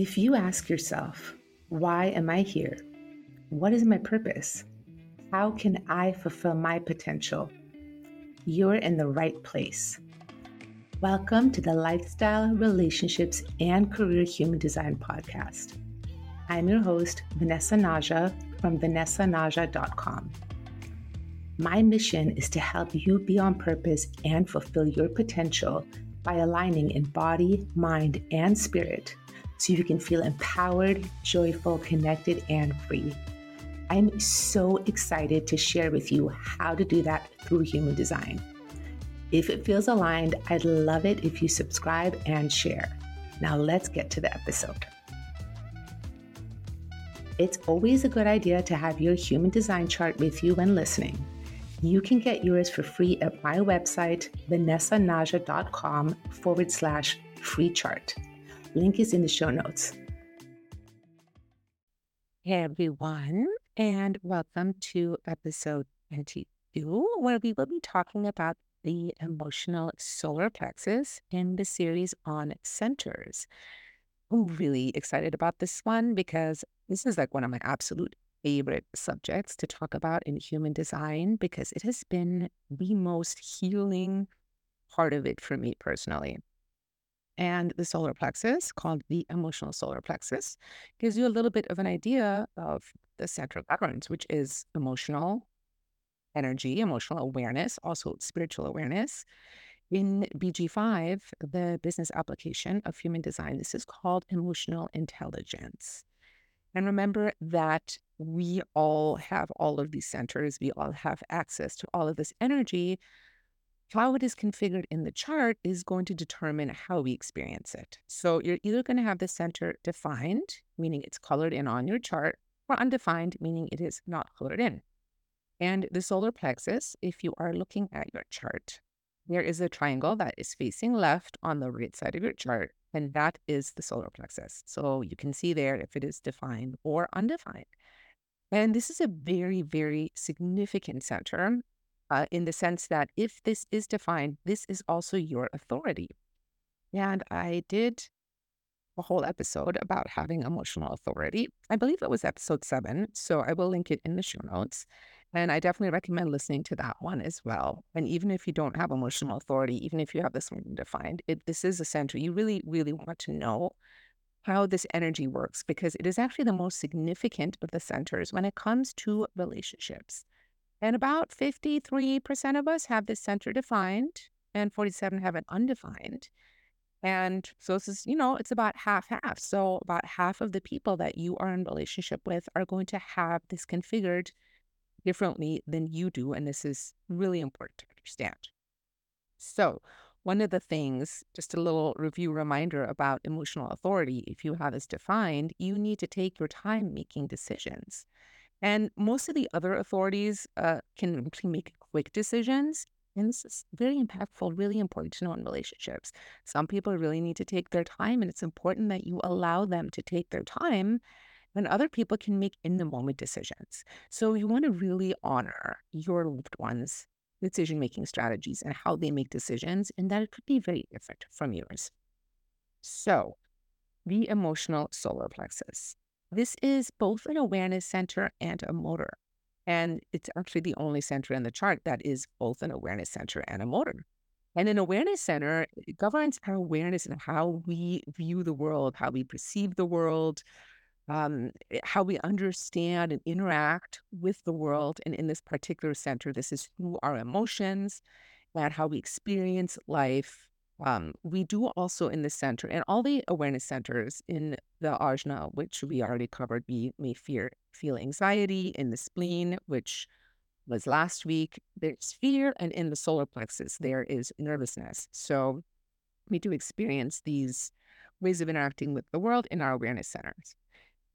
If you ask yourself, why am I here? What is my purpose? How can I fulfill my potential? You're in the right place. Welcome to the Lifestyle, Relationships, and Career Human Design Podcast. I'm your host, Vanessa Naja from vanessanaja.com. My mission is to help you be on purpose and fulfill your potential by aligning in body, mind, and spirit so you can feel empowered, joyful, connected, and free. I'm so excited to share with you how to do that through human design. If it feels aligned, I'd love it if you subscribe and share. Now let's get to the episode. It's always a good idea to have your human design chart with you when listening. You can get yours for free at my website, vanessanaja.com forward slash free chart. Link is in the show notes. Hey everyone, and welcome to episode 22, where we will be talking about the emotional solar plexus in the series on centers. I'm really excited about this one because this is like one of my absolute favorite subjects to talk about in human design because it has been the most healing part of it for me personally. And the solar plexus, called the emotional solar plexus, gives you a little bit of an idea of the center governs, which is emotional energy, emotional awareness, also spiritual awareness. In BG5, the business application of human design, this is called emotional intelligence. And remember that we all have all of these centers, we all have access to all of this energy how it is configured in the chart is going to determine how we experience it. So you're either going to have the center defined, meaning it's colored in on your chart, or undefined, meaning it is not colored in. And the solar plexus, if you are looking at your chart, there is a triangle that is facing left on the right side of your chart, and that is the solar plexus. So you can see there if it is defined or undefined. And this is a very, very significant center uh, in the sense that if this is defined, this is also your authority. And I did a whole episode about having emotional authority. I believe it was episode seven. So I will link it in the show notes. And I definitely recommend listening to that one as well. And even if you don't have emotional authority, even if you have this one defined, it, this is a center you really, really want to know how this energy works because it is actually the most significant of the centers when it comes to relationships. And about 53% of us have this center defined and 47 have it undefined. And so this is, you know, it's about half half. So about half of the people that you are in relationship with are going to have this configured differently than you do. And this is really important to understand. So one of the things, just a little review reminder about emotional authority, if you have this defined, you need to take your time making decisions. And most of the other authorities uh, can actually make quick decisions. And this is very impactful, really important to know in relationships. Some people really need to take their time, and it's important that you allow them to take their time. And other people can make in the moment decisions. So you want to really honor your loved ones' decision making strategies and how they make decisions, and that it could be very different from yours. So, the emotional solar plexus. This is both an awareness center and a motor. And it's actually the only center in the chart that is both an awareness center and a motor. And an awareness center governs our awareness and how we view the world, how we perceive the world, um, eh, how we understand and interact with the world. And in this particular center, this is through our emotions and how we experience life um, we do also in the center and all the awareness centers in the ajna, which we already covered, we may fear feel anxiety in the spleen, which was last week. There's fear, and in the solar plexus there is nervousness. So we do experience these ways of interacting with the world in our awareness centers.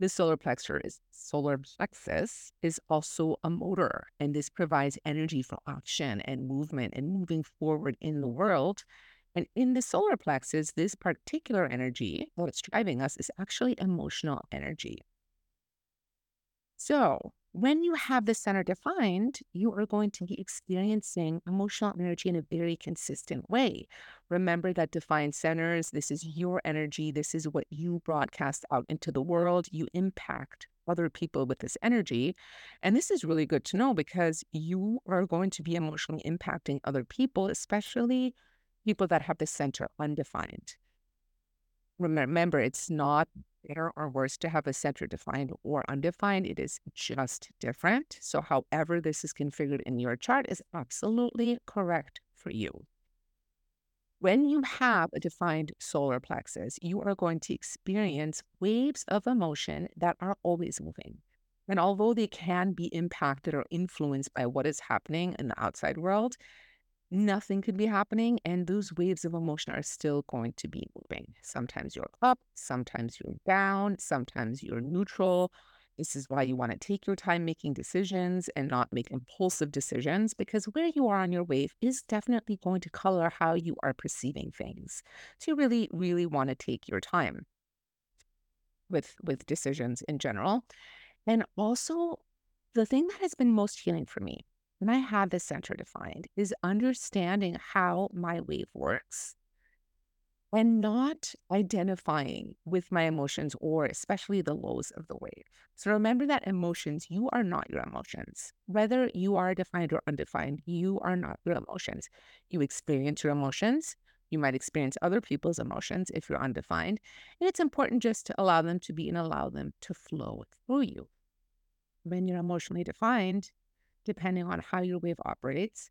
The solar plexus is solar plexus is also a motor, and this provides energy for action and movement and moving forward in the world and in the solar plexus, this particular energy, what's driving us, is actually emotional energy. So When you have the center defined, you are going to be experiencing emotional energy in a very consistent way. Remember that defined centers, this is your energy, this is what you broadcast out into the world. You impact other people with this energy. And this is really good to know because you are going to be emotionally impacting other people, especially people that have the center undefined. Remember, it's not better or worse to have a center defined or undefined. It is just different. So, however, this is configured in your chart is absolutely correct for you. When you have a defined solar plexus, you are going to experience waves of emotion that are always moving. And although they can be impacted or influenced by what is happening in the outside world, nothing could be happening and those waves of emotion are still going to be moving. Sometimes you're up, sometimes you're down, sometimes you're neutral. This is why you want to take your time making decisions and not make impulsive decisions because where you are on your wave is definitely going to color how you are perceiving things. So you really, really want to take your time with with decisions in general. And also the thing that has been most healing for me when I have the center defined is understanding how my wave works and not identifying with my emotions or especially the lows of the wave. So remember that emotions, you are not your emotions. Whether you are defined or undefined, you are not your emotions. You experience your emotions. You might experience other people's emotions if you're undefined. And it's important just to allow them to be and allow them to flow through you. When you're emotionally defined, depending on how your wave operates.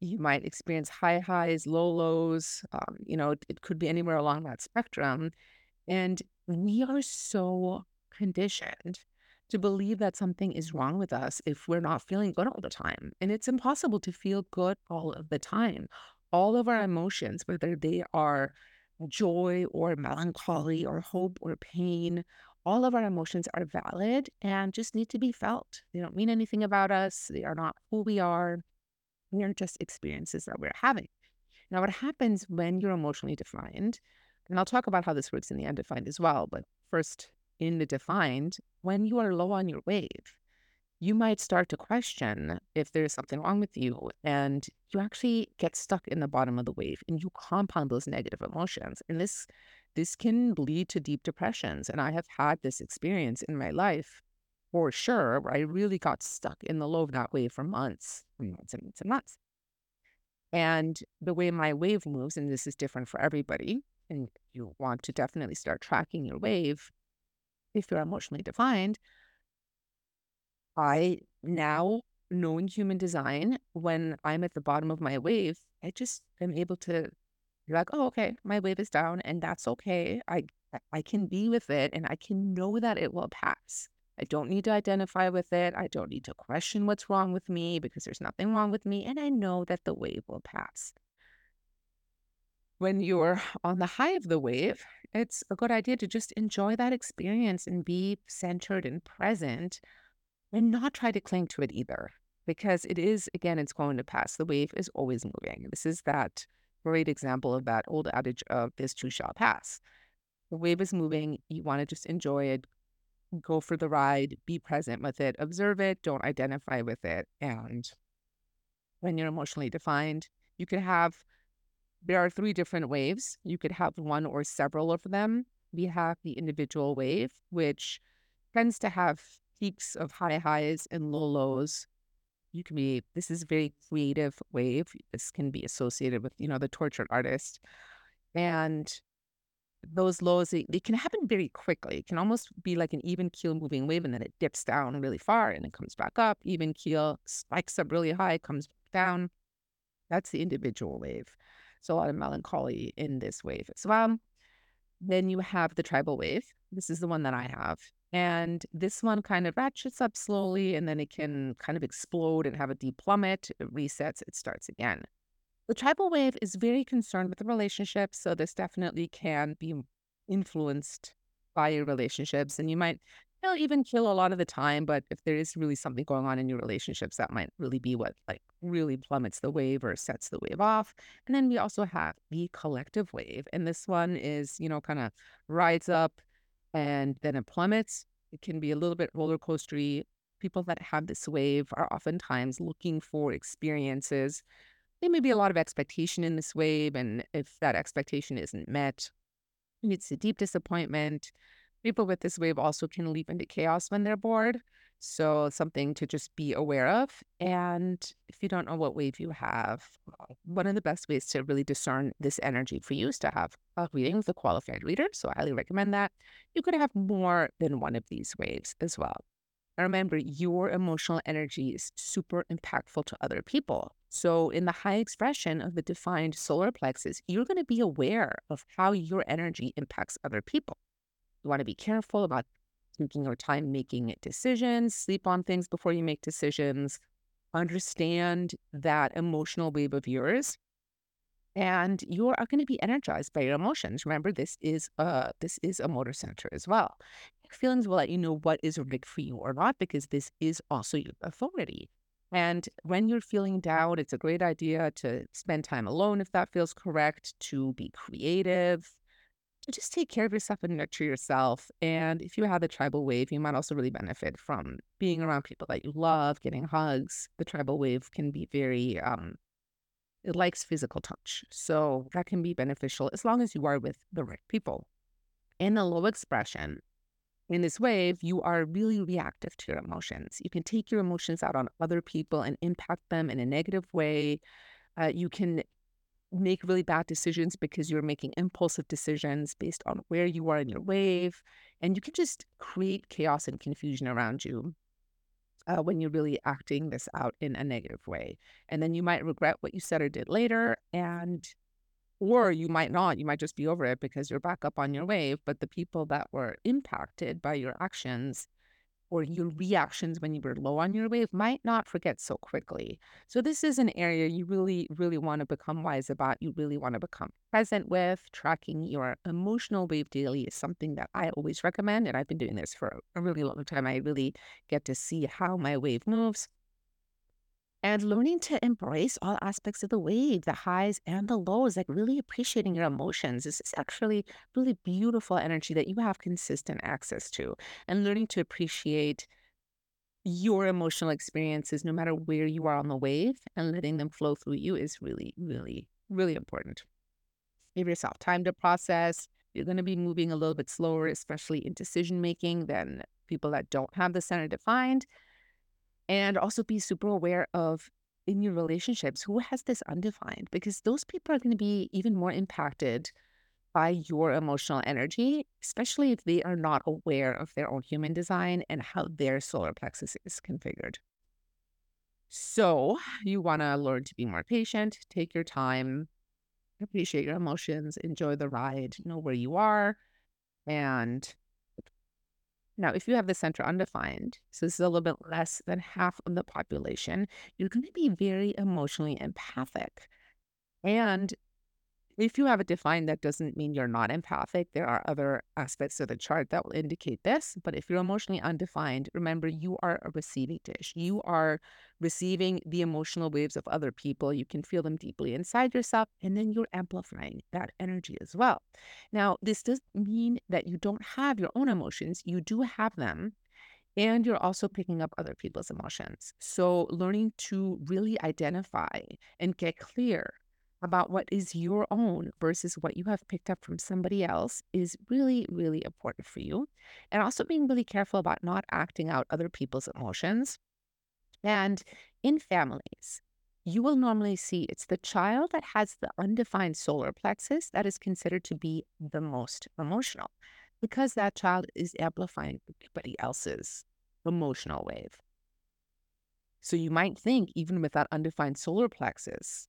You might experience high highs, low lows. Um, you know, it, it could be anywhere along that spectrum. And we are so conditioned to believe that something is wrong with us if we're not feeling good all the time. And it's impossible to feel good all of the time. All of our emotions, whether they are joy or melancholy or hope or pain all of our emotions are valid and just need to be felt. They don't mean anything about us. They are not who we are. They're just experiences that we're having. Now, what happens when you're emotionally defined, and I'll talk about how this works in the undefined as well, but first, in the defined, when you are low on your wave, you might start to question if there's something wrong with you and you actually get stuck in the bottom of the wave and you compound those negative emotions. And this this can lead to deep depressions. And I have had this experience in my life for sure, where I really got stuck in the low of that wave for months months and months and months. And the way my wave moves, and this is different for everybody, and you want to definitely start tracking your wave if you're emotionally defined. I now, knowing human design, when I'm at the bottom of my wave, I just am able to you're like, oh, okay, my wave is down and that's okay. I I can be with it and I can know that it will pass. I don't need to identify with it. I don't need to question what's wrong with me because there's nothing wrong with me. And I know that the wave will pass. When you're on the high of the wave, it's a good idea to just enjoy that experience and be centered and present and not try to cling to it either. Because it is, again, it's going to pass. The wave is always moving. This is that great example of that old adage of this too shall pass. The wave is moving. You want to just enjoy it, go for the ride, be present with it, observe it, don't identify with it. And when you're emotionally defined, you could have, there are three different waves. You could have one or several of them. We have the individual wave, which tends to have peaks of high highs and low lows you can be this is a very creative wave this can be associated with you know the tortured artist. And those lows they, they, can happen very quickly. It can almost be like an even keel moving wave and then it dips down really far and it comes back up. Even keel spikes up really high comes down. That's the individual wave. So a lot of melancholy in this wave as well. Then you have the tribal wave. This is the one that i have and this one kind of ratchets up slowly and then it can kind of explode and have a deep plummet. It resets, it starts again. The tribal wave is very concerned with the relationship. So this definitely can be influenced by your relationships. And you might you even kill a lot of the time, but if there is really something going on in your relationships, that might really be what like really plummets the wave or sets the wave off. And then we also have the collective wave. And this one is, you know, kind of rides up and then it plummets. It can be a little bit roller coastery people that have this wave are oftentimes looking for experiences. There may be a lot of expectation in this wave, and if that expectation isn't met, it's a deep disappointment. People with this wave also can leap into chaos when they're bored. So, something to just be aware of. And if you don't know what wave you have, uh, one of the best ways to really discern this energy for you is to have a reading with a qualified reader. So, I highly recommend that. You could have more than one of these waves as well. And remember, your emotional energy is super impactful to other people. So, in the high expression of the defined solar plexus, you're going to be aware of how your energy impacts other people. You want to be careful about taking your time making decisions, sleep on things before you make decisions, understand that emotional wave of yours. And you are going to be energized by your emotions. Remember, this is a this is a motor center as well. Feelings will let you know what is right for you or not, because this is also your authority. And when you're feeling doubt, it's a great idea to spend time alone if that feels correct, to be creative, to just take care of yourself and nurture yourself. And if you have the tribal wave, you might also really benefit from being around people that you love, getting hugs. The tribal wave can be very, um, it likes physical touch. So that can be beneficial as long as you are with the right people. In the low expression, in this wave, you are really reactive to your emotions. You can take your emotions out on other people and impact them in a negative way. Uh, you can make really bad decisions because you're making impulsive decisions based on where you are in your wave. And you can just create chaos and confusion around you uh, when you're really acting this out in a negative way. And then you might regret what you said or did later. And or you might not, you might just be over it because you're back up on your wave. But the people that were impacted by your actions or your reactions when you were low on your wave might not forget so quickly. So, this is an area you really, really want to become wise about. You really want to become present with. Tracking your emotional wave daily is something that I always recommend. And I've been doing this for a really long time. I really get to see how my wave moves and learning to embrace all aspects of the wave, the highs and the lows, like really appreciating your emotions. This is actually really beautiful energy that you have consistent access to, and learning to appreciate your emotional experiences, no matter where you are on the wave, and letting them flow through you is really, really, really important. Give yourself time to process. You're going to be moving a little bit slower, especially in decision making, than people that don't have the center defined and also be super aware of in your relationships who has this undefined because those people are going to be even more impacted by your emotional energy, especially if they are not aware of their own human design and how their solar plexus is configured. So, you want to learn to be more patient, take your time, appreciate your emotions, enjoy the ride, know where you are, and now, if you have the center undefined, so this is a little bit less than half of the population, you're going to be very emotionally empathic. And if you have it defined, that doesn't mean you're not empathic. There are other aspects of the chart that will indicate this. But if you're emotionally undefined, remember you are a receiving dish. You are receiving the emotional waves of other people. You can feel them deeply inside yourself, and then you're amplifying that energy as well. Now, this does mean that you don't have your own emotions, you do have them. And you're also picking up other people's emotions. So, learning to really identify and get clear about what is your own versus what you have picked up from somebody else is really, really important for you. And also being really careful about not acting out other people's emotions. And in families, you will normally see it's the child that has the undefined solar plexus that is considered to be the most emotional because that child is amplifying everybody else's emotional wave. So you might think, even with that undefined solar plexus,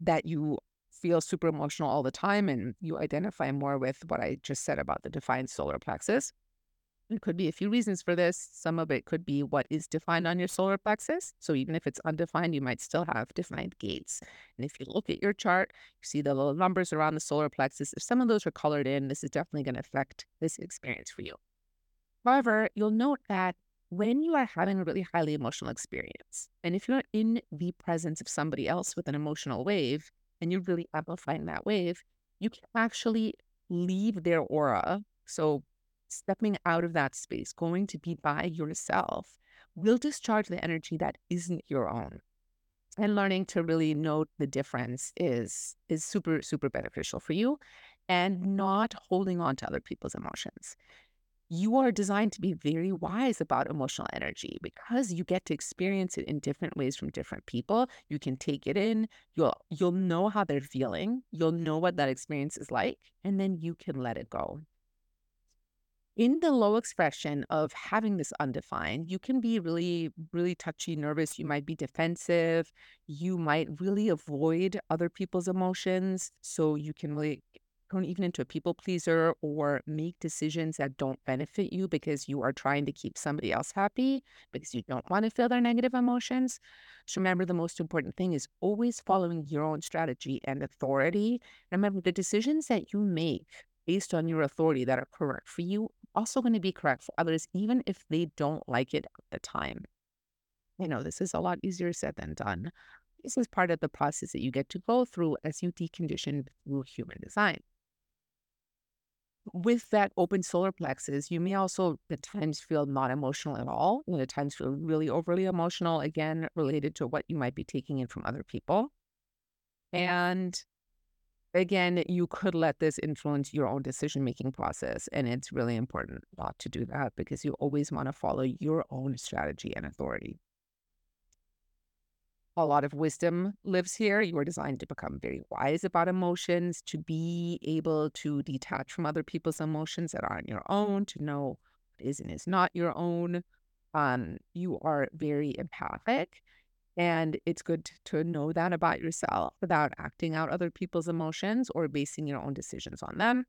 that you feel super emotional all the time and you identify more with what I just said about the defined solar plexus. There could be a few reasons for this. Some of it could be what is defined on your solar plexus. So even if it's undefined, you might still have defined gates. And if you look at your chart, you see the little numbers around the solar plexus. If some of those are colored in, this is definitely going to affect this experience for you. However, you'll note that when you are having a really highly emotional experience, and if you're in the presence of somebody else with an emotional wave and you're really amplifying that wave, you can actually leave their aura. So, stepping out of that space, going to be by yourself will discharge the energy that isn't your own. And learning to really note the difference is is super super beneficial for you and not holding on to other people's emotions you are designed to be very wise about emotional energy because you get to experience it in different ways from different people. You can take it in you'll you'll know how they're feeling you'll know what that experience is like and then you can let it go. In the low expression of having this undefined you can be really really touchy nervous you might be defensive you might really avoid other people's emotions so you can really turn even into a people pleaser or make decisions that don't benefit you because you are trying to keep somebody else happy because you don't want to feel their negative emotions. So remember, the most important thing is always following your own strategy and authority. Remember, the decisions that you make based on your authority that are correct for you also going to be correct for others, even if they don't like it at the time. You know, this is a lot easier said than done. This is part of the process that you get to go through as you decondition through human design with that open solar plexus, you may also at times feel not emotional at all, and at times feel really overly emotional, again, related to what you might be taking in from other people. And again, you could let this influence your own decision making process. And it's really important not to do that because you always want to follow your own strategy and authority a lot of wisdom lives here. You are designed to become very wise about emotions, to be able to detach from other people's emotions that aren't your own, to know what is and is not your own. Um, you are very empathic. And it's good to know that about yourself without acting out other people's emotions or basing your own decisions on them.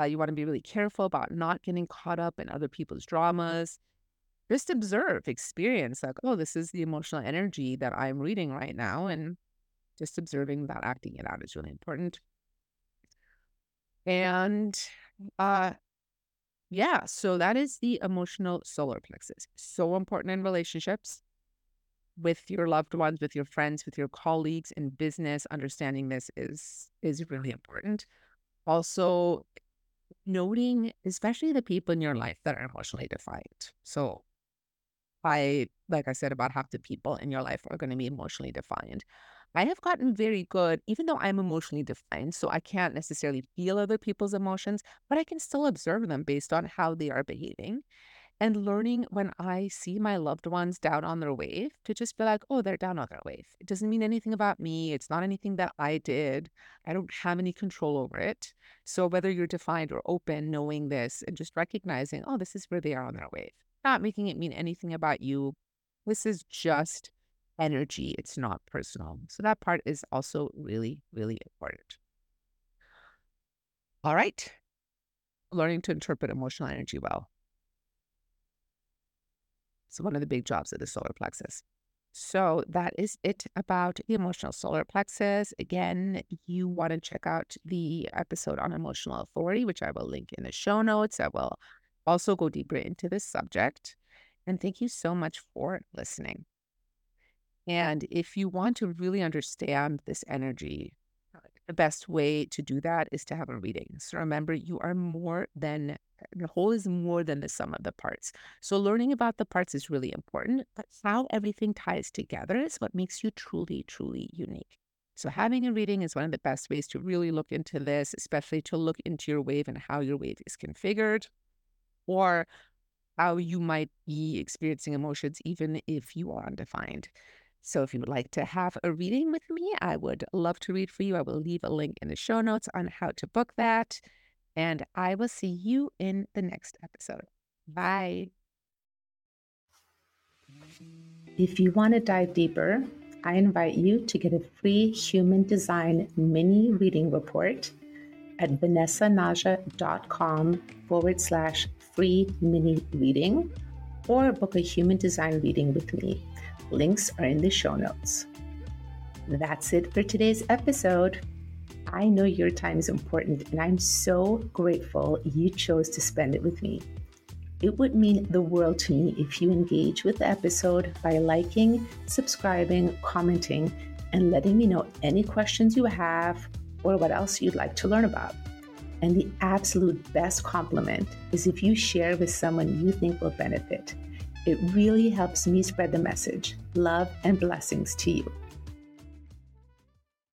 Uh, you want to be really careful about not getting caught up in other people's dramas just observe, experience like, oh, this is the emotional energy that I'm reading right now. And just observing that acting it out is really important. And uh yeah, so that is the emotional solar plexus. So important in relationships with your loved ones, with your friends, with your colleagues in business. Understanding this is is really important. Also, noting especially the people in your life that are emotionally defined. So by, like I said, about half the people in your life are going to be emotionally defined. I have gotten very good, even though I'm emotionally defined, so I can't necessarily feel other people's emotions, but I can still observe them based on how they are behaving. And learning when I see my loved ones down on their wave to just be like, oh, they're down on their wave. It doesn't mean anything about me. It's not anything that I did. I don't have any control over it. So whether you're defined or open, knowing this and just recognizing, oh, this is where they are on their wave not making it mean anything about you. This is just energy, it's not personal. So that part is also really, really important. All right. Learning to interpret emotional energy well. It's one of the big jobs of the solar plexus. So that is it about the emotional solar plexus. Again, you want to check out the episode on emotional authority, which I will link in the show notes. I will also go deeper into this subject. And thank you so much for listening. And if you want to really understand this energy, uh, the best way to do that is to have a reading. So remember, you are more than the whole is more than the sum of the parts. So learning about the parts is really important, but how everything ties together is what makes you truly, truly unique. So having a reading is one of the best ways to really look into this, especially to look into your wave and how your wave is configured or how you might be experiencing emotions, even if you are undefined. So, if you would like to have a reading with me, I would love to read for you. I will leave a link in the show notes on how to book that. And I will see you in the next episode. Bye. If you want to dive deeper, I invite you to get a free human design mini reading report at vanessanaja.com forward slash free mini reading or book a human design reading with me. Links are in the show notes. That's it for today's episode. I know your time is important, and I'm so grateful you chose to spend it with me. It would mean the world to me if you engage with the episode by liking, subscribing, commenting, and letting me know any questions you have or what else you'd like to learn about. And the absolute best compliment is if you share with someone you think will benefit. It really helps me spread the message. Love and blessings to you.